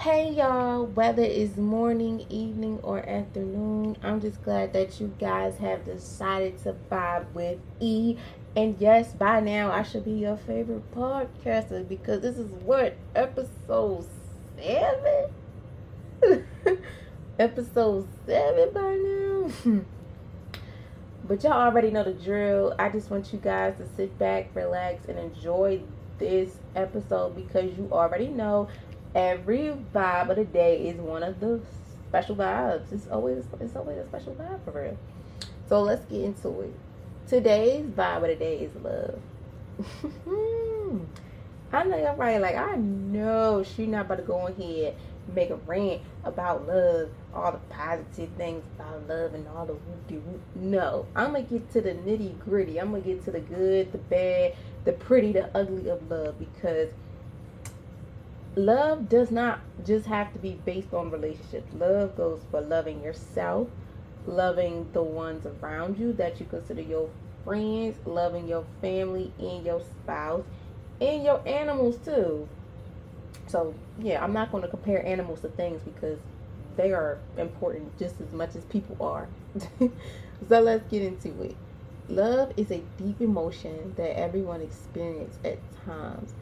Hey y'all, whether it's morning, evening, or afternoon, I'm just glad that you guys have decided to vibe with E. And yes, by now I should be your favorite podcaster because this is what episode seven? episode seven by now. but y'all already know the drill. I just want you guys to sit back, relax, and enjoy this episode because you already know every vibe of the day is one of the special vibes. It's always it's always a special vibe for real. So let's get into it. Today's vibe of the day is love. I know y'all probably like, I know she not about to go ahead and make a rant about love, all the positive things about love and all the whoop whoop. No, I'm gonna get to the nitty gritty. I'm gonna get to the good, the bad, the pretty, the ugly of love because love does not just have to be based on relationships. Love goes for loving yourself, loving the ones around you that you consider your friends, loving your family and your spouse, and your animals too. So, yeah, I'm not going to compare animals to things because they are important just as much as people are. so, let's get into it. Love is a deep emotion that everyone experiences at times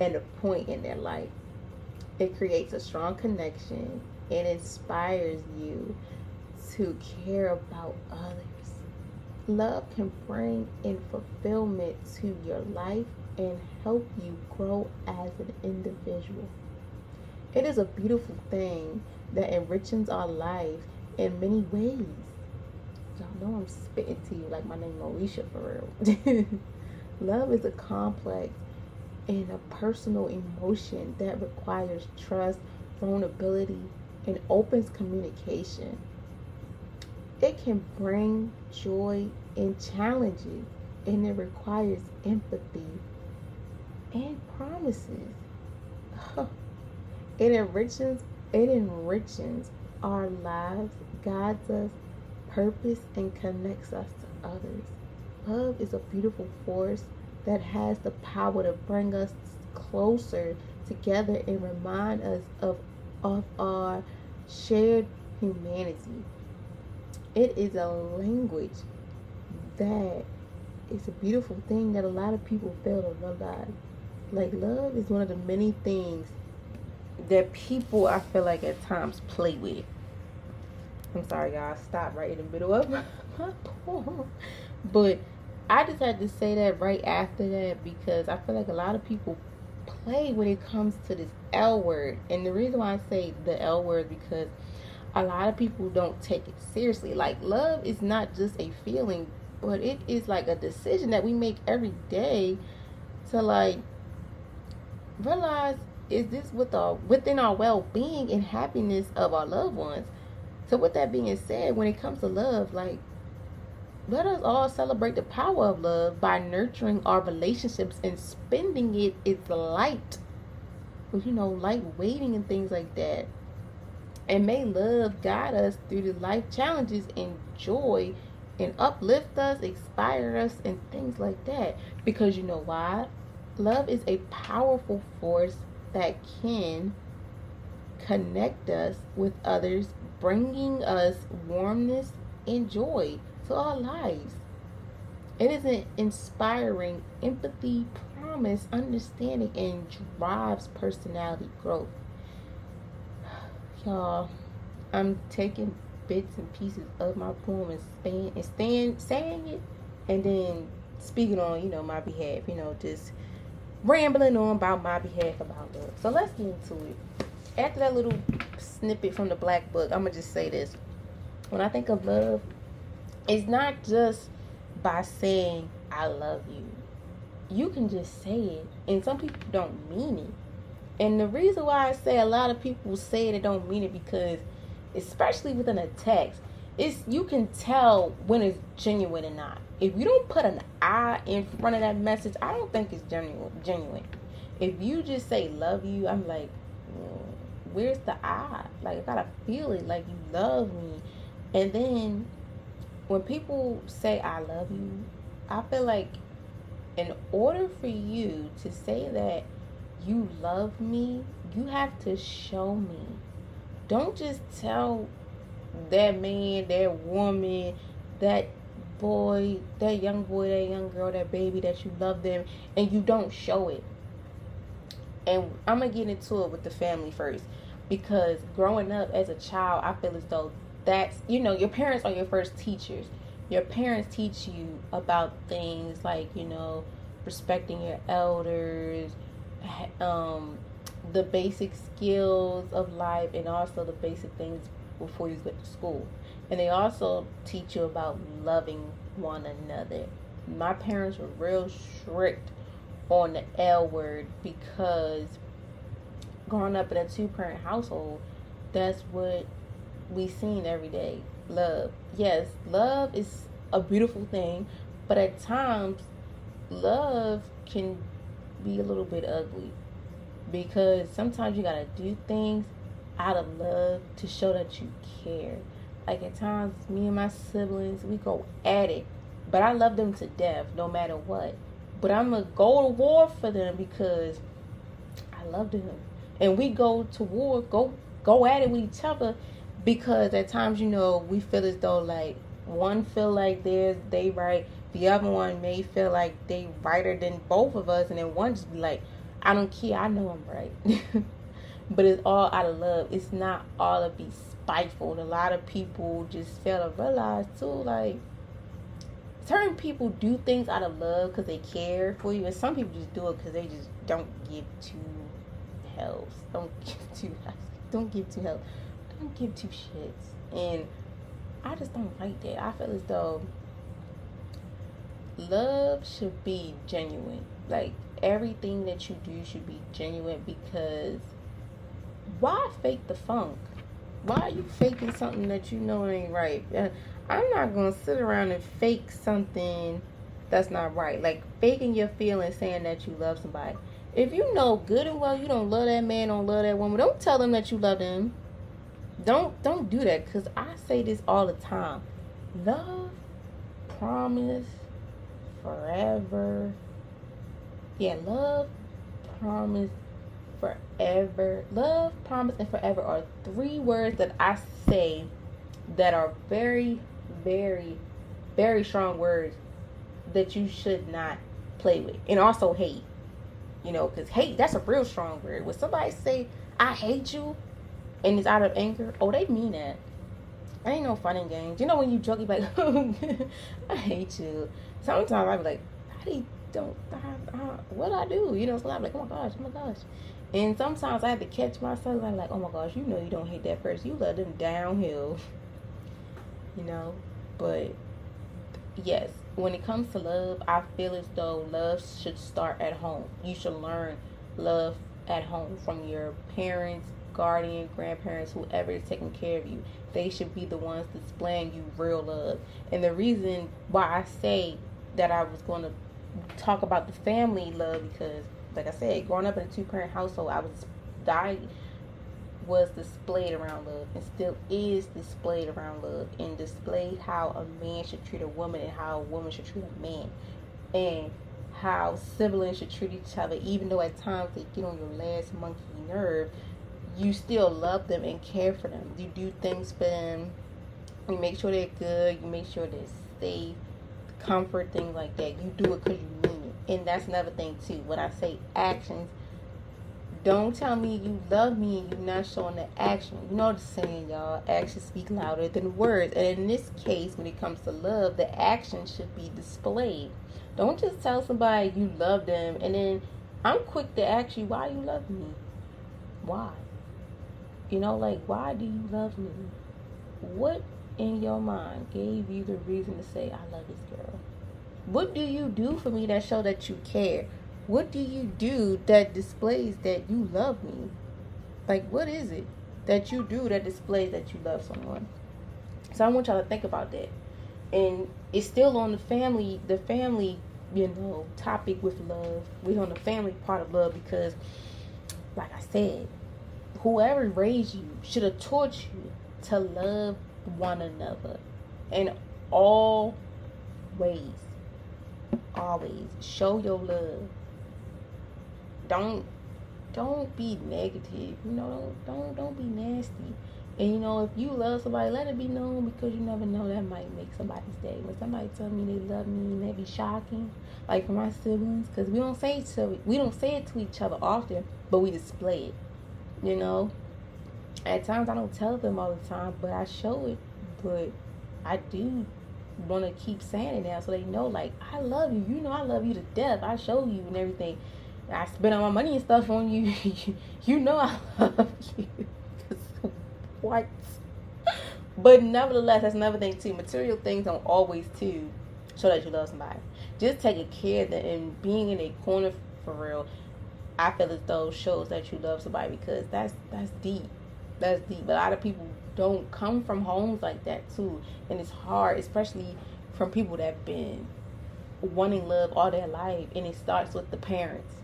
and a point in their life. It creates a strong connection and inspires you to care about others. Love can bring in fulfillment to your life and help you grow as an individual. It is a beautiful thing that enriches our life in many ways. Y'all know I'm spitting to you like my name Moesha for real. Love is a complex and a personal emotion that requires trust, vulnerability, and opens communication. It can bring joy and challenges, and it requires empathy and promises. it enriches it enriches our lives, guides us, purpose, and connects us to others. Love is a beautiful force that has the power to bring us closer together and remind us of, of our shared humanity. It is a language that is a beautiful thing that a lot of people fail to realize. Like love is one of the many things that people I feel like at times play with. I'm sorry, y'all. Stop right in the middle of my poem. But I just had to say that right after that because I feel like a lot of people play when it comes to this L word. And the reason why I say the L word because a lot of people don't take it seriously. Like love is not just a feeling, but it is like a decision that we make every day to like realize is this with our within our well-being and happiness of our loved ones so with that being said when it comes to love like let us all celebrate the power of love by nurturing our relationships and spending it its light. You know light waiting and things like that. And may love guide us through the life challenges and joy and uplift us inspire us and things like that. Because you know why? Love is a powerful force that can connect us with others, bringing us warmness and joy to our lives. It is an inspiring empathy, promise, understanding, and drives personality growth. Y'all, I'm taking bits and pieces of my poem and and stand saying it and then speaking on, you know, my behalf, you know, just rambling on about my behalf about love. So let's get into it. After that little snippet from the black book, I'm gonna just say this. When I think of love, it's not just by saying I love you. You can just say it, and some people don't mean it. And the reason why I say a lot of people say it and don't mean it because, especially within a text, it's you can tell when it's genuine or not if you don't put an I in front of that message, I don't think it's genuine. Genuine. If you just say love you, I'm like, where's the I? Like I gotta feel it. Like you love me. And then when people say I love you, I feel like in order for you to say that you love me, you have to show me. Don't just tell that man, that woman, that boy, that young boy, that young girl, that baby that you love them and you don't show it. And I'm going to get into it with the family first because growing up as a child, I feel as though that's, you know, your parents are your first teachers. Your parents teach you about things like, you know, respecting your elders, um, the basic skills of life, and also the basic things before you get to school. And they also teach you about loving one another. My parents were real strict on the L word because growing up in a two parent household, that's what we seen every day. Love. Yes, love is a beautiful thing, but at times love can be a little bit ugly because sometimes you gotta do things out of love to show that you care. Like at times, me and my siblings, we go at it, but I love them to death no matter what. But I'm gonna go to war for them because I love them, and we go to war, go go at it with each other because at times, you know, we feel as though like one feel like they're they right, the other one may feel like they righter than both of us, and then one just be like, I don't care, I know I'm right. but it's all out of love. It's not all to be spiteful. A lot of people just fail to realize too, like certain people do things out of love because they care for you, and some people just do it because they just don't give two hells. Don't give two. Don't give two hells. Don't give two shits. And I just don't like that. I feel as though love should be genuine. Like everything that you do should be genuine because why fake the funk? Why are you faking something that you know ain't right? Uh, I'm not gonna sit around and fake something that's not right. Like faking your feelings, saying that you love somebody. If you know good and well you don't love that man, don't love that woman, don't tell them that you love them. Don't don't do that because I say this all the time. Love, promise, forever. Yeah, love, promise, forever. Love, promise, and forever are three words that I say that are very, very, very strong words that you should not play with. And also hate. You know, because hate, that's a real strong word. When somebody say, I hate you, and it's out of anger, oh, they mean that. I ain't no fun in games. You know when you joke, you like, I hate you. Sometimes I be like, I don't, I, I, what I do? You know, so I'm like, oh my gosh, oh my gosh. And sometimes I have to catch myself. I'm like, oh my gosh, you know you don't hate that person. You let them downhill. You know? But yes, when it comes to love, I feel as though love should start at home. You should learn love at home from your parents, guardian, grandparents, whoever is taking care of you. They should be the ones displaying you real love. And the reason why I say that I was going to talk about the family love because like I said, growing up in a two parent household, I was I was displayed around love and still is displayed around love and displayed how a man should treat a woman and how a woman should treat a man and how siblings should treat each other even though at times they get on your last monkey nerve you still love them and care for them you do things for them you make sure they're good you make sure they're safe comfort things like that you do it because you mean it. and that's another thing too. When I say actions, don't tell me you love me and you're not showing the action. You know the saying, y'all. Actions speak louder than words. And in this case, when it comes to love, the action should be displayed. Don't just tell somebody you love them and then I'm quick to ask you why you love me. Why? You know, like why do you love me? What in your mind gave you the reason to say I love this girl? What do you do for me that show that you care? What do you do that displays that you love me? Like what is it that you do that displays that you love someone? So I want y'all to think about that. And it's still on the family, the family, you know, topic with love. We're on the family part of love because, like I said, whoever raised you should have taught you to love one another in all ways always show your love. Don't don't be negative. You know, don't don't don't be nasty. And you know, if you love somebody, let it be known because you never know that might make somebody's day. When somebody tell me they love me, may be shocking, like for my siblings, because we don't say to we don't say it to each other often, but we display it. You know, at times I don't tell them all the time, but I show it. But I do want to keep saying it now, so they know, like I love you. You know, I love you to death. I show you and everything. I spend all my money and stuff on you. you know I love you what? but nevertheless, that's another thing too. Material things don't always too show that you love somebody. Just taking care of them and being in a corner for real. I feel as though shows that you love somebody because that's that's deep. That's deep. A lot of people don't come from homes like that too, and it's hard, especially from people that have been wanting love all their life, and it starts with the parents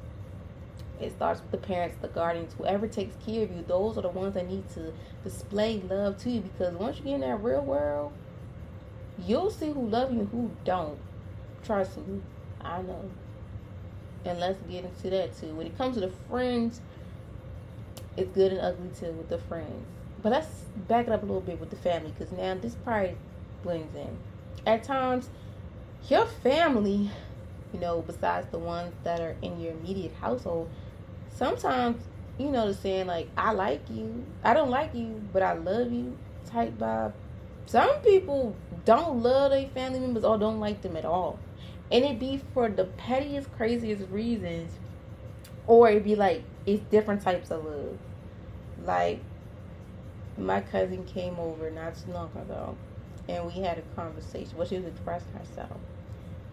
it starts with the parents, the guardians, whoever takes care of you. Those are the ones that need to display love to you because once you get in that real world, you'll see who love you and who don't. Trust me, I know. And let's get into that too. When it comes to the friends, it's good and ugly too with the friends. But let's back it up a little bit with the family because now this part blends in. At times, your family, you know, besides the ones that are in your immediate household, sometimes you know the saying like I like you, I don't like you, but I love you type vibe. Some people don't love their family members or don't like them at all. And it be for the pettiest, craziest reasons. Or it be like it's different types of love. Like my cousin came over not too long ago and we had a conversation. Well she was expressing herself.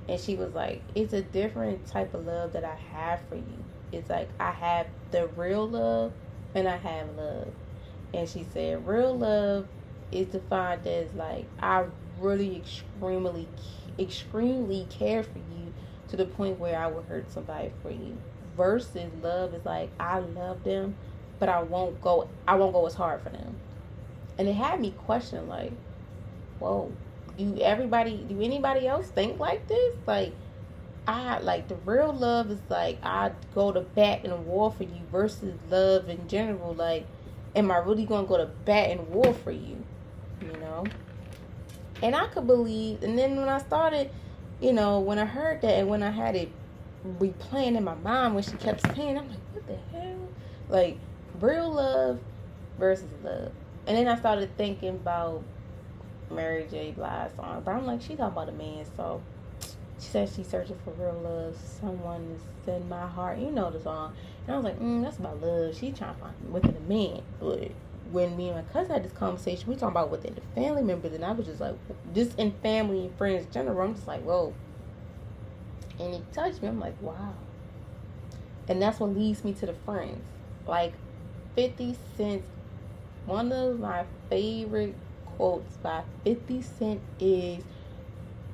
And she was like, It's a different type of love that I have for you it's like I have the real love and I have love. And she said, real love is defined as like I really extremely, extremely care for you to the point where I would hurt somebody for you. Versus love is like I love them, but I won't go. I won't go as hard for them. And it had me question like, whoa, do everybody, do anybody else think like this? Like I like the real love is like I go to bat in war for you versus love in general. Like, am I really gonna go to bat in war for you? You know? And I could believe and then when I started, you know, when I heard that and when I had it replaying in my mind when she kept saying, I'm like, what the hell? Like, real love versus love. And then I started thinking about Mary J. Blige song. But I'm like, she talking about a man, so she said she's searching for real love. Someone is in my heart. You know the song. And I was like, mm, that's about love. She trying to find within a man. But when me and my cousin had this conversation, we talking about within the family members, and I was just like, just in family and friends general, I'm just like, whoa. And it touched me. I'm like, wow. And that's what leads me to the friends. Like 50 Cent, one of my favorite quotes by 50 Cent is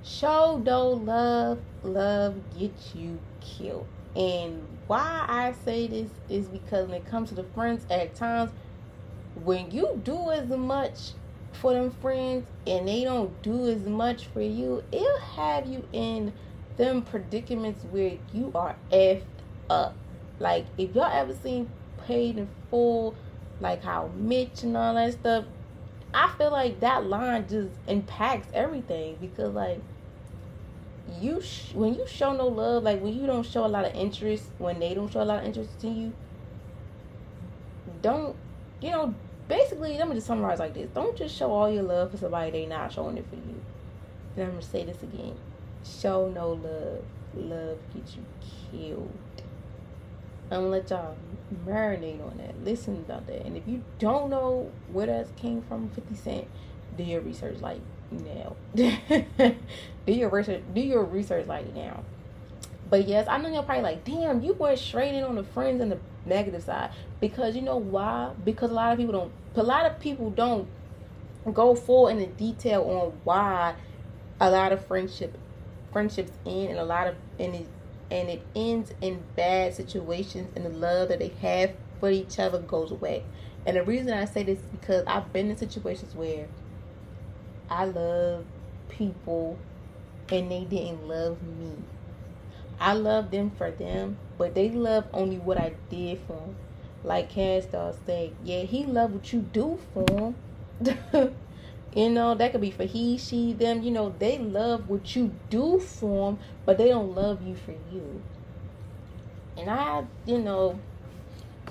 show don't love, love get you killed. And why I say this is because when it comes to the friends, at times when you do as much for them friends and they don't do as much for you, it'll have you in them predicaments where you are effed up. Like if y'all ever seen paid in full, like how Mitch and all that stuff, I feel like that line just impacts everything because like you sh- when you show no love, like when you don't show a lot of interest, when they don't show a lot of interest in you, don't you know? Basically, let me just summarize like this: Don't just show all your love for somebody they not showing it for you. And I'm gonna say this again: Show no love, love gets you killed. I'm gonna let y'all marinate on that. Listen about that. And if you don't know where that came from, 50 Cent, do your research. Like now. do your research. Do your research like now. But yes, I know you're probably like, damn, you went straight in on the friends and the negative side because you know why? Because a lot of people don't. A lot of people don't go full in the detail on why a lot of friendship friendships end and a lot of and it and it ends in bad situations and the love that they have for each other goes away. And the reason I say this is because I've been in situations where I love people and they didn't love me. I love them for them, but they love only what I did for them. like Cass Doll said, yeah, he love what you do for him. you know, that could be for he, she, them. You know, they love what you do for them, but they don't love you for you. And I, you know,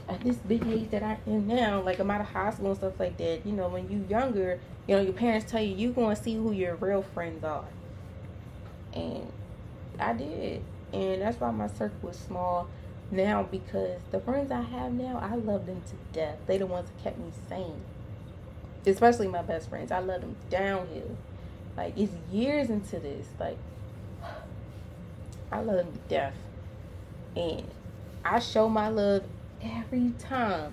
at this big age that I am now, like I'm out of high school and stuff like that, you know, when you younger, you know, your parents tell you you going to see who your real friends are. And I did. And that's why my circle is small now because the friends I have now, I love them to death. They the ones that kept me sane. Especially my best friends. I love them downhill. Like it's years into this. Like I love them to death. And I show my love every time.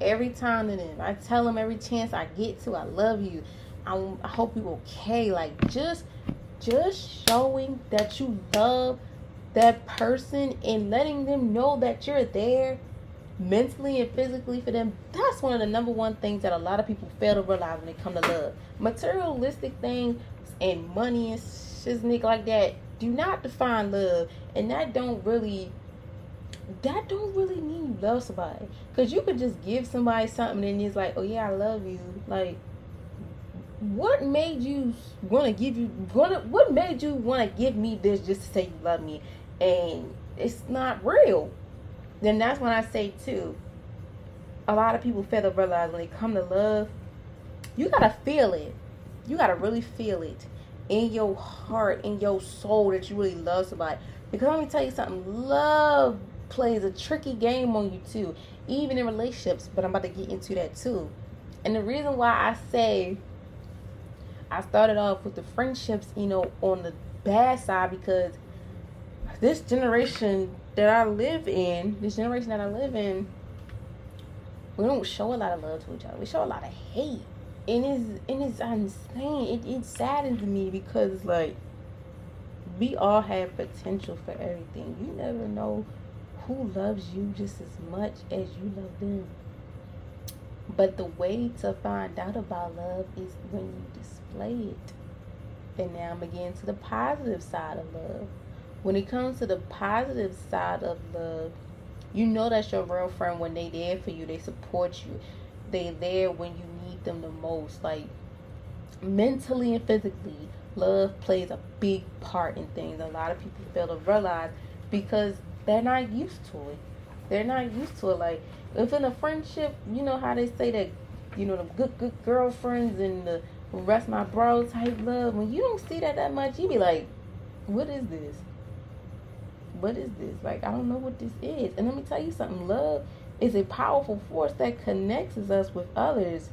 Every time to them. I tell them every chance I get to, I love you. I, I hope you're okay. Like just just showing that you love that person and letting them know that you're there mentally and physically for them that's one of the number one things that a lot of people fail to realize when they come to love. Materialistic things and money and shiznick like that do not define love and that don't really that don't really mean you love somebody. Because you could just give somebody something and it's like oh yeah i love you. Like what made you want to give you what what made you want to give me this just to say you love me and it's not real. Then that's when i say too a lot of people fail to realize when they come to love you gotta feel it. You gotta really feel it in your heart in your soul that you really love somebody. Because let me tell you something love plays a tricky game on you too even in relationships but i'm about to get into that too. And the reason why i say I started off with the friendships, you know, on the bad side because this generation that I live in, this generation that I live in, we don't show a lot of love to each other. We show a lot of hate. And it's and it's insane. It it saddens me because like we all have potential for everything. You never know who loves you just as much as you love them. But the way to find out about love is when you display it. And now I'm again to the positive side of love. When it comes to the positive side of love, you know that's your real friend when they there for you. They support you. They there when you need them the most. Like mentally and physically, love plays a big part in things. A lot of people fail to realize because they're not used to it. They're not used to it. Like if in a friendship, you know how they say that, you know, the good good girlfriends and the rest my bros type love. When you don't see that that much, you be like, what is this? What is this? Like I don't know what this is. And let me tell you something. Love is a powerful force that connects us with others,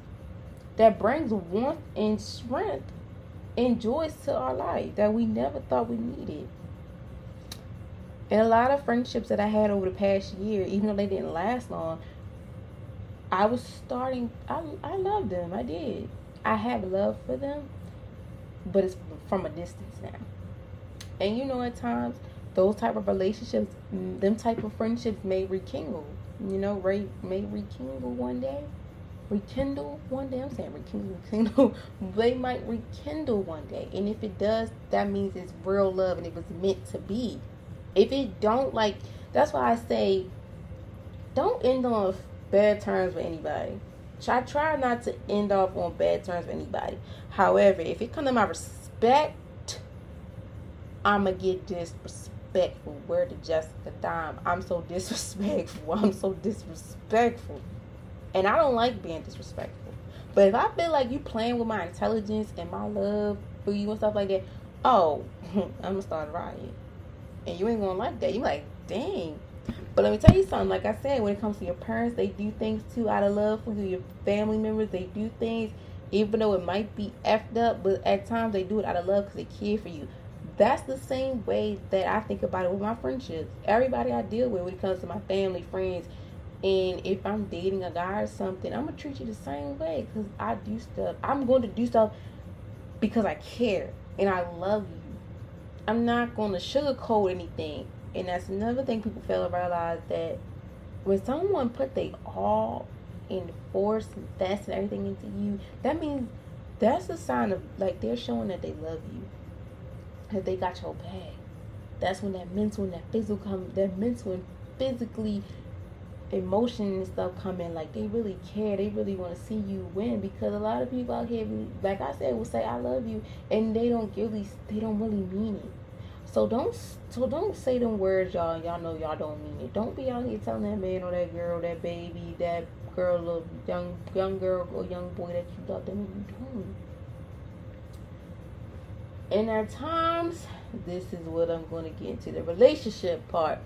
that brings warmth and strength and joys to our life that we never thought we needed. And a lot of friendships that I had over the past year, even though they didn't last long, I was starting. I I love them. I did. I have love for them, but it's from a distance now. And you know, at times, those type of relationships, them type of friendships may rekindle. You know, Ray may rekindle one day. Rekindle one day. I'm saying rekindle, rekindle. they might rekindle one day, and if it does, that means it's real love and it was meant to be. If it don't, like, that's why I say, don't end on bad terms with anybody. I try not to end off on bad terms with anybody. However, if it comes to my respect, I'ma get disrespectful. Where the Jessica Dime? I'm so disrespectful. I'm so disrespectful. And I don't like being disrespectful. But if I feel like you playing with my intelligence and my love for you and stuff like that, oh, I'm gonna start a riot and you ain't gonna like that. You like, dang. But let me tell you something. Like I said, when it comes to your parents, they do things too out of love for you. Your family members, they do things even though it might be effed up, but at times they do it out of love because they care for you. That's the same way that I think about it with my friendships. Everybody I deal with when it comes to my family, friends, and if I'm dating a guy or something, I'm gonna treat you the same way because I do stuff. I'm going to do stuff because I care and I love you I'm not going to sugarcoat anything. And that's another thing people fail to realize that when someone put they all in force, invest and everything into you, that means that's a sign of like they're showing that they love you, that they got your back. That's when that mental and that physical come, that mental and physically emotion and stuff come in. Like they really care. They really want to see you win because a lot of people out here like i said will say i love you and they don't really they don't really mean it. So don't so don't say them words y'all. Y'all know y'all don't mean it. Don't be out here telling that man or that girl that baby that girl or young young girl or young boy that you love. Them and you don't and at times this is what i'm going to get into the relationship part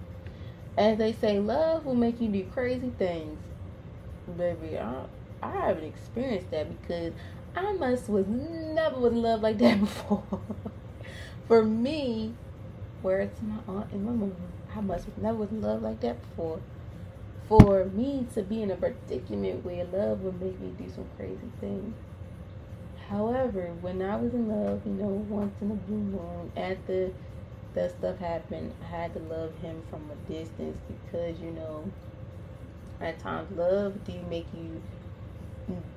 as they say, love will make you do crazy things. Baby, I, I haven't experienced that because I must was never was in love like that before. For me, where it's my aunt and my mom, I must have never was in love like that before. For me to be in a predicament where love would make me do some crazy things. However, when I was in love, you know, once in a blue moon, after that stuff happened, I had to love him from a distance because you know, at times love do make you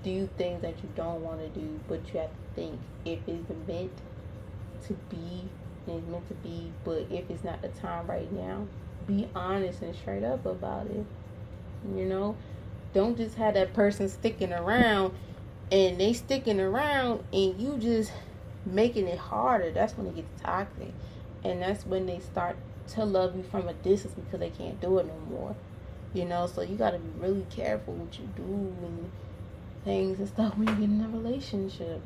do things that you don't want to do, but you have to think if it's meant to be, it's meant to be. But if it's not the time right now, be honest and straight up about it. You know, don't just have that person sticking around and they sticking around and you just making it harder. That's when it gets toxic. And that's when they start to love you from a distance because they can't do it no more. You know so you got to be really careful what you do and things and stuff when you get in a relationship.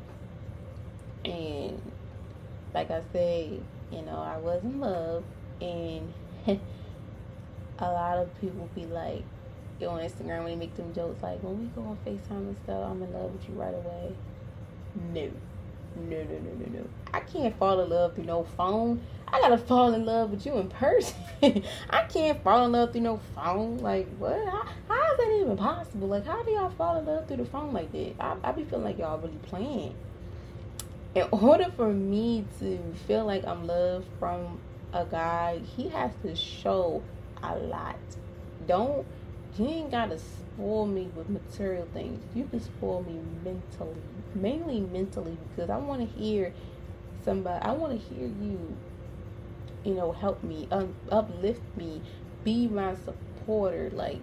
And like i say you know i was in love and a lot of people be like on instagram when they make them jokes like when we go on facetime and stuff i'm in love with you right away no no no no no no i can't fall in love through no phone I gotta fall in love with you in person. I can't fall in love through no phone. Like, what? How, how is that even possible? Like, how do y'all fall in love through the phone like that? I, I be feeling like y'all really playing. In order for me to feel like I'm loved from a guy, he has to show a lot. Don't, you ain't gotta spoil me with material things. You can spoil me mentally, mainly mentally, because I want to hear somebody, I want to hear you you know, help me, uplift me, be my supporter. Like,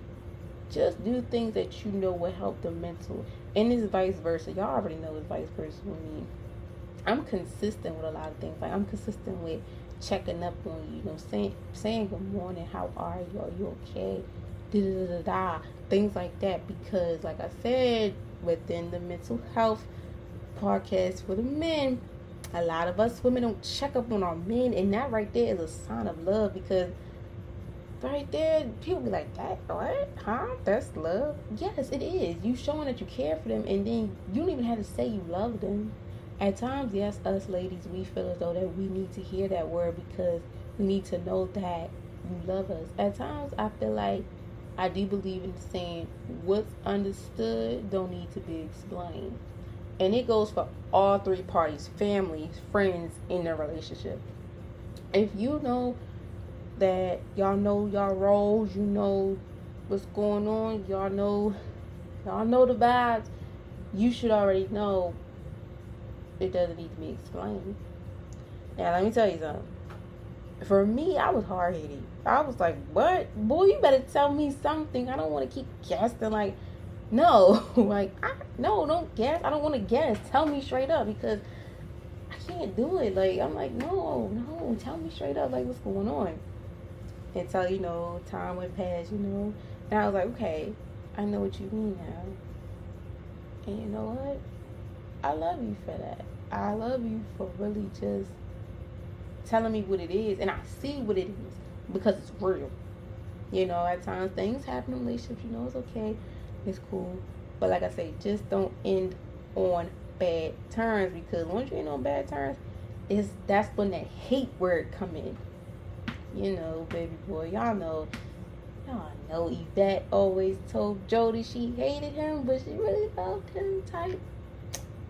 just do things that you know will help the mental. And it's vice versa. Y'all already know it's vice versa with me. I'm consistent with a lot of things. Like, I'm consistent with checking up on you, you know, saying, saying good morning, how are you, are you okay? Da da da da, things like that. Because, like I said, within the mental health podcast for the men, a lot of us women don't check up on our men, and that right there is a sign of love because right there, people be like, "That what? Huh? That's love." Yes, it is. You showing that you care for them, and then you don't even have to say you love them. At times, yes, us ladies, we feel as though that we need to hear that word because we need to know that you love us. At times, I feel like I do believe in saying what's understood don't need to be explained. And it goes for all three parties family, friends in their relationship. If you know that y'all know y'all roles, you know what's going on, y'all know y'all know the vibes, you should already know it doesn't need to be explained. Now let me tell you something. For me, I was hard headed. I was like, What? Boy, you better tell me something. I don't want to keep guessing like no, like I no, don't guess. I don't want to guess. Tell me straight up because I can't do it. Like I'm like, no, no, tell me straight up like what's going on. Until you know, time went past, you know. And I was like, okay, I know what you mean now. And you know what? I love you for that. I love you for really just telling me what it is, and I see what it is because it's real. You know, at times things happen in relationships. You know, it's okay it's cool. But like I say, just don't end on bad terms because once you end on bad terms, is that's when that hate word come in. You know, baby boy, y'all know. Y'all know Yvette always told Jody she hated him, but she really loved him type.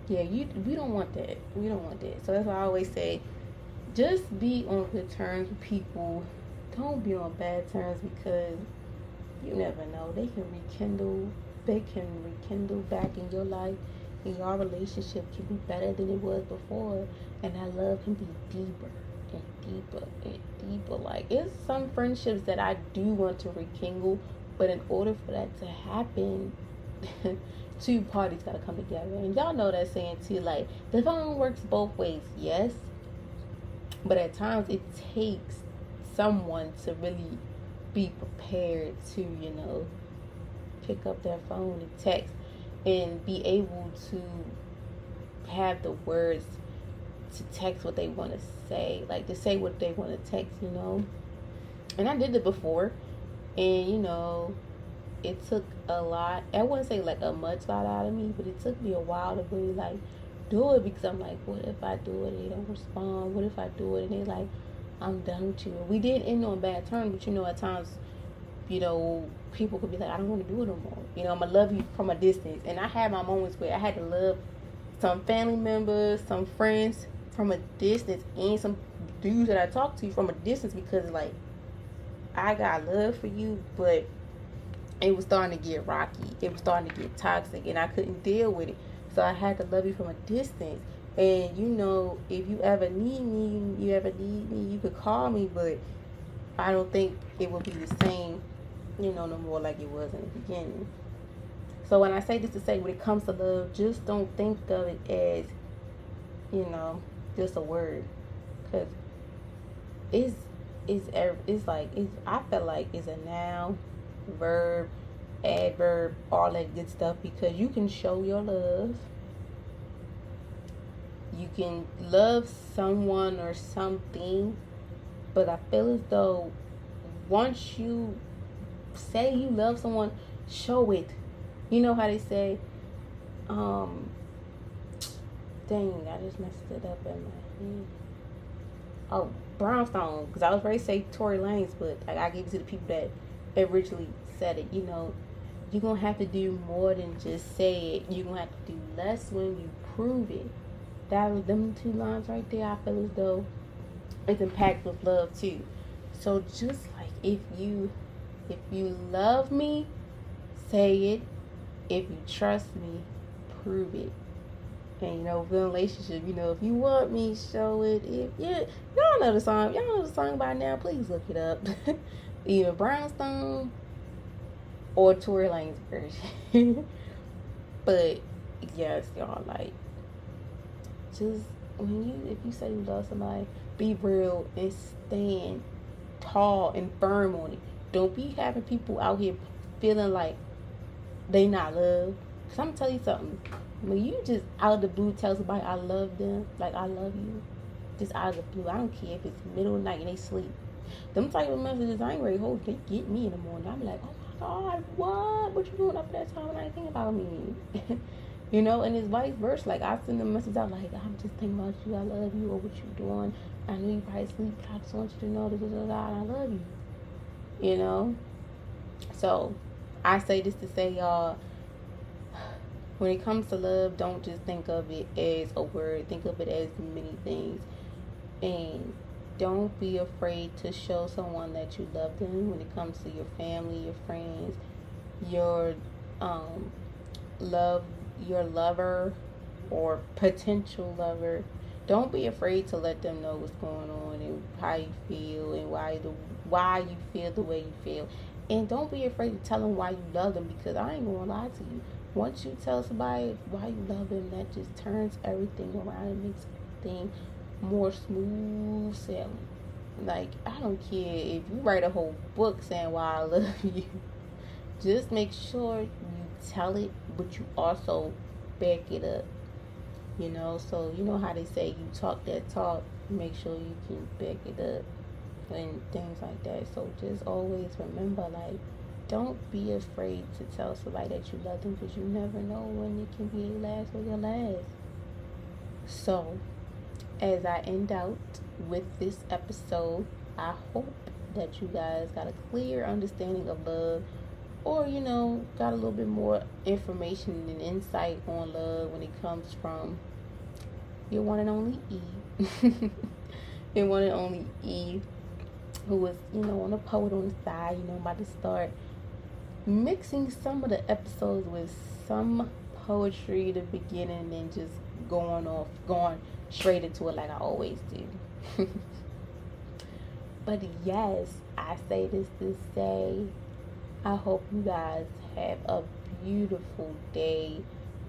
Yeah, you we don't want that. We don't want that. So that's why I always say just be on good terms with people. Don't be on bad terms because you never know. They can rekindle they can rekindle back in your life and your relationship can be better than it was before and that love can be deeper and deeper and deeper like it's some friendships that i do want to rekindle But in order for that to happen, two parties gotta come together. And y'all know that saying too, like the phone works both ways, yes. But at times it takes someone to really be prepared to, you know, pick up their phone and text and be able to have the words to text what they want to say, like to say what they want to text, you know. And I did it before, and you know, it took a lot. I wouldn't say like a much lot out of me, but it took me a while to really like do it because I'm like, what if I do it and they don't respond? What if I do it and they like, I'm done with you? We didn't end on bad terms, but you know, at times, you know, people could be like, I don't want to do it no more. You know, I'm gonna love you from a distance, and I had my moments where I had to love some family members, some friends from a distance, and some dudes that I talked to from a distance because like I got love for you, but it was starting to get rocky. It was starting to get toxic, and I couldn't deal with it. So I had to love you from a distance. And you know, if you ever need me, you ever need me, you could call me. But I don't think it will be the same, you know, no more like it was in the beginning. So when I say this to say, when it comes to love, just don't think of it as, you know, just a word, because it's it's it's like it's. I feel like it's a noun, verb, adverb, all that good stuff because you can show your love. You can love someone or something, but I feel as though once you say you love someone, show it. You know how they say, um, dang, I just messed it up in my head. Oh, Brownstone, because I was ready to say Tory Lanez, but I gave it to the people that originally said it. You know, you're gonna have to do more than just say it. You're gonna have to do less when you prove it. That was them two lines right there. I feel as though it's impact with love too. So just like if you if you love me, say it. If you trust me, prove it. And you know, the relationship, you know, if you want me, show it. If yeah, y'all know the song, y'all know the song by now. Please look it up. Either Brownstone or Tory Lanez version. but yes, y'all like just when you if you say you love somebody, be real and stand tall and firm on it. Don't be having people out here feeling like they not love. Cause I'm tell you something. When you just out of the blue tell somebody I love them, like I love you, just out of the blue. I don't care if it's middle of night and they sleep. Them type of messages I ain't ready hold. They get me in the morning. I'm like, oh god, what? What you doing up that time when I think about me? you know, and it's vice versa. Like I send them messages out like, I'm just thinking about you. I love you or what you doing. I know you probably sleep, but I just want you to know that I love you. You know? So I say this to say y'all when it comes to love, don't just think of it as a word. Think of it as many things. And don't be afraid to show someone that you love them when it comes to your family, your friends, your um love your lover or potential lover. Don't be afraid to let them know what's going on and how you feel and why the why you feel the way you feel. And don't be afraid to tell them why you love them because I ain't gonna lie to you. Once you tell somebody why you love them, that just turns everything around and makes everything more smooth sailing. Like, I don't care if you write a whole book saying why I love you. Just make sure you tell it, but you also back it up. You know, so you know how they say you talk that talk, make sure you can back it up and things like that. So just always remember, like, don't be afraid to tell somebody that you love them because you never know when it can be your last or your last. So, as I end out with this episode, I hope that you guys got a clear understanding of love or you know got a little bit more information and insight on love when it comes from your one and only Eve. your one and only Eve who was, you know, on a poet on the side, you know, about to start mixing some of the episodes with some poetry the beginning and just going off, going straight into it like I always do. but yes, I say this to say I hope you guys have a beautiful day.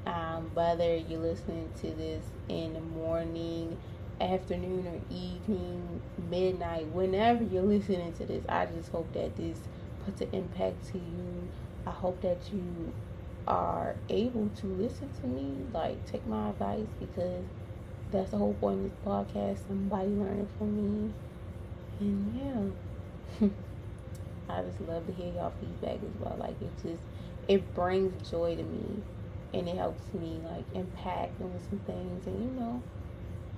Um, whether you're listening to this in the morning, afternoon, or evening, midnight, whenever you're listening to this, I just hope that this puts an impact to you. I hope that you are able to listen to me, like take my advice because that's the whole point of this podcast. Somebody learning from me. And yeah. I just love to hear y'all feedback as well. Like it just it brings joy to me and it helps me like impact on some things and you know,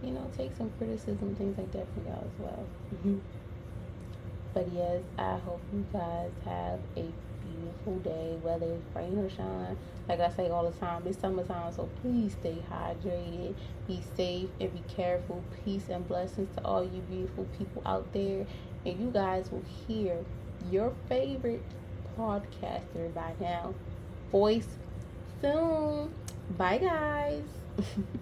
you know, take some criticism, things like that from y'all as well. But yes, I hope you guys have a beautiful day, whether it's rain or shine. Like I say all the time, it's summertime, so please stay hydrated, be safe, and be careful. Peace and blessings to all you beautiful people out there. And you guys will hear your favorite podcaster by now. Voice soon. Bye, guys.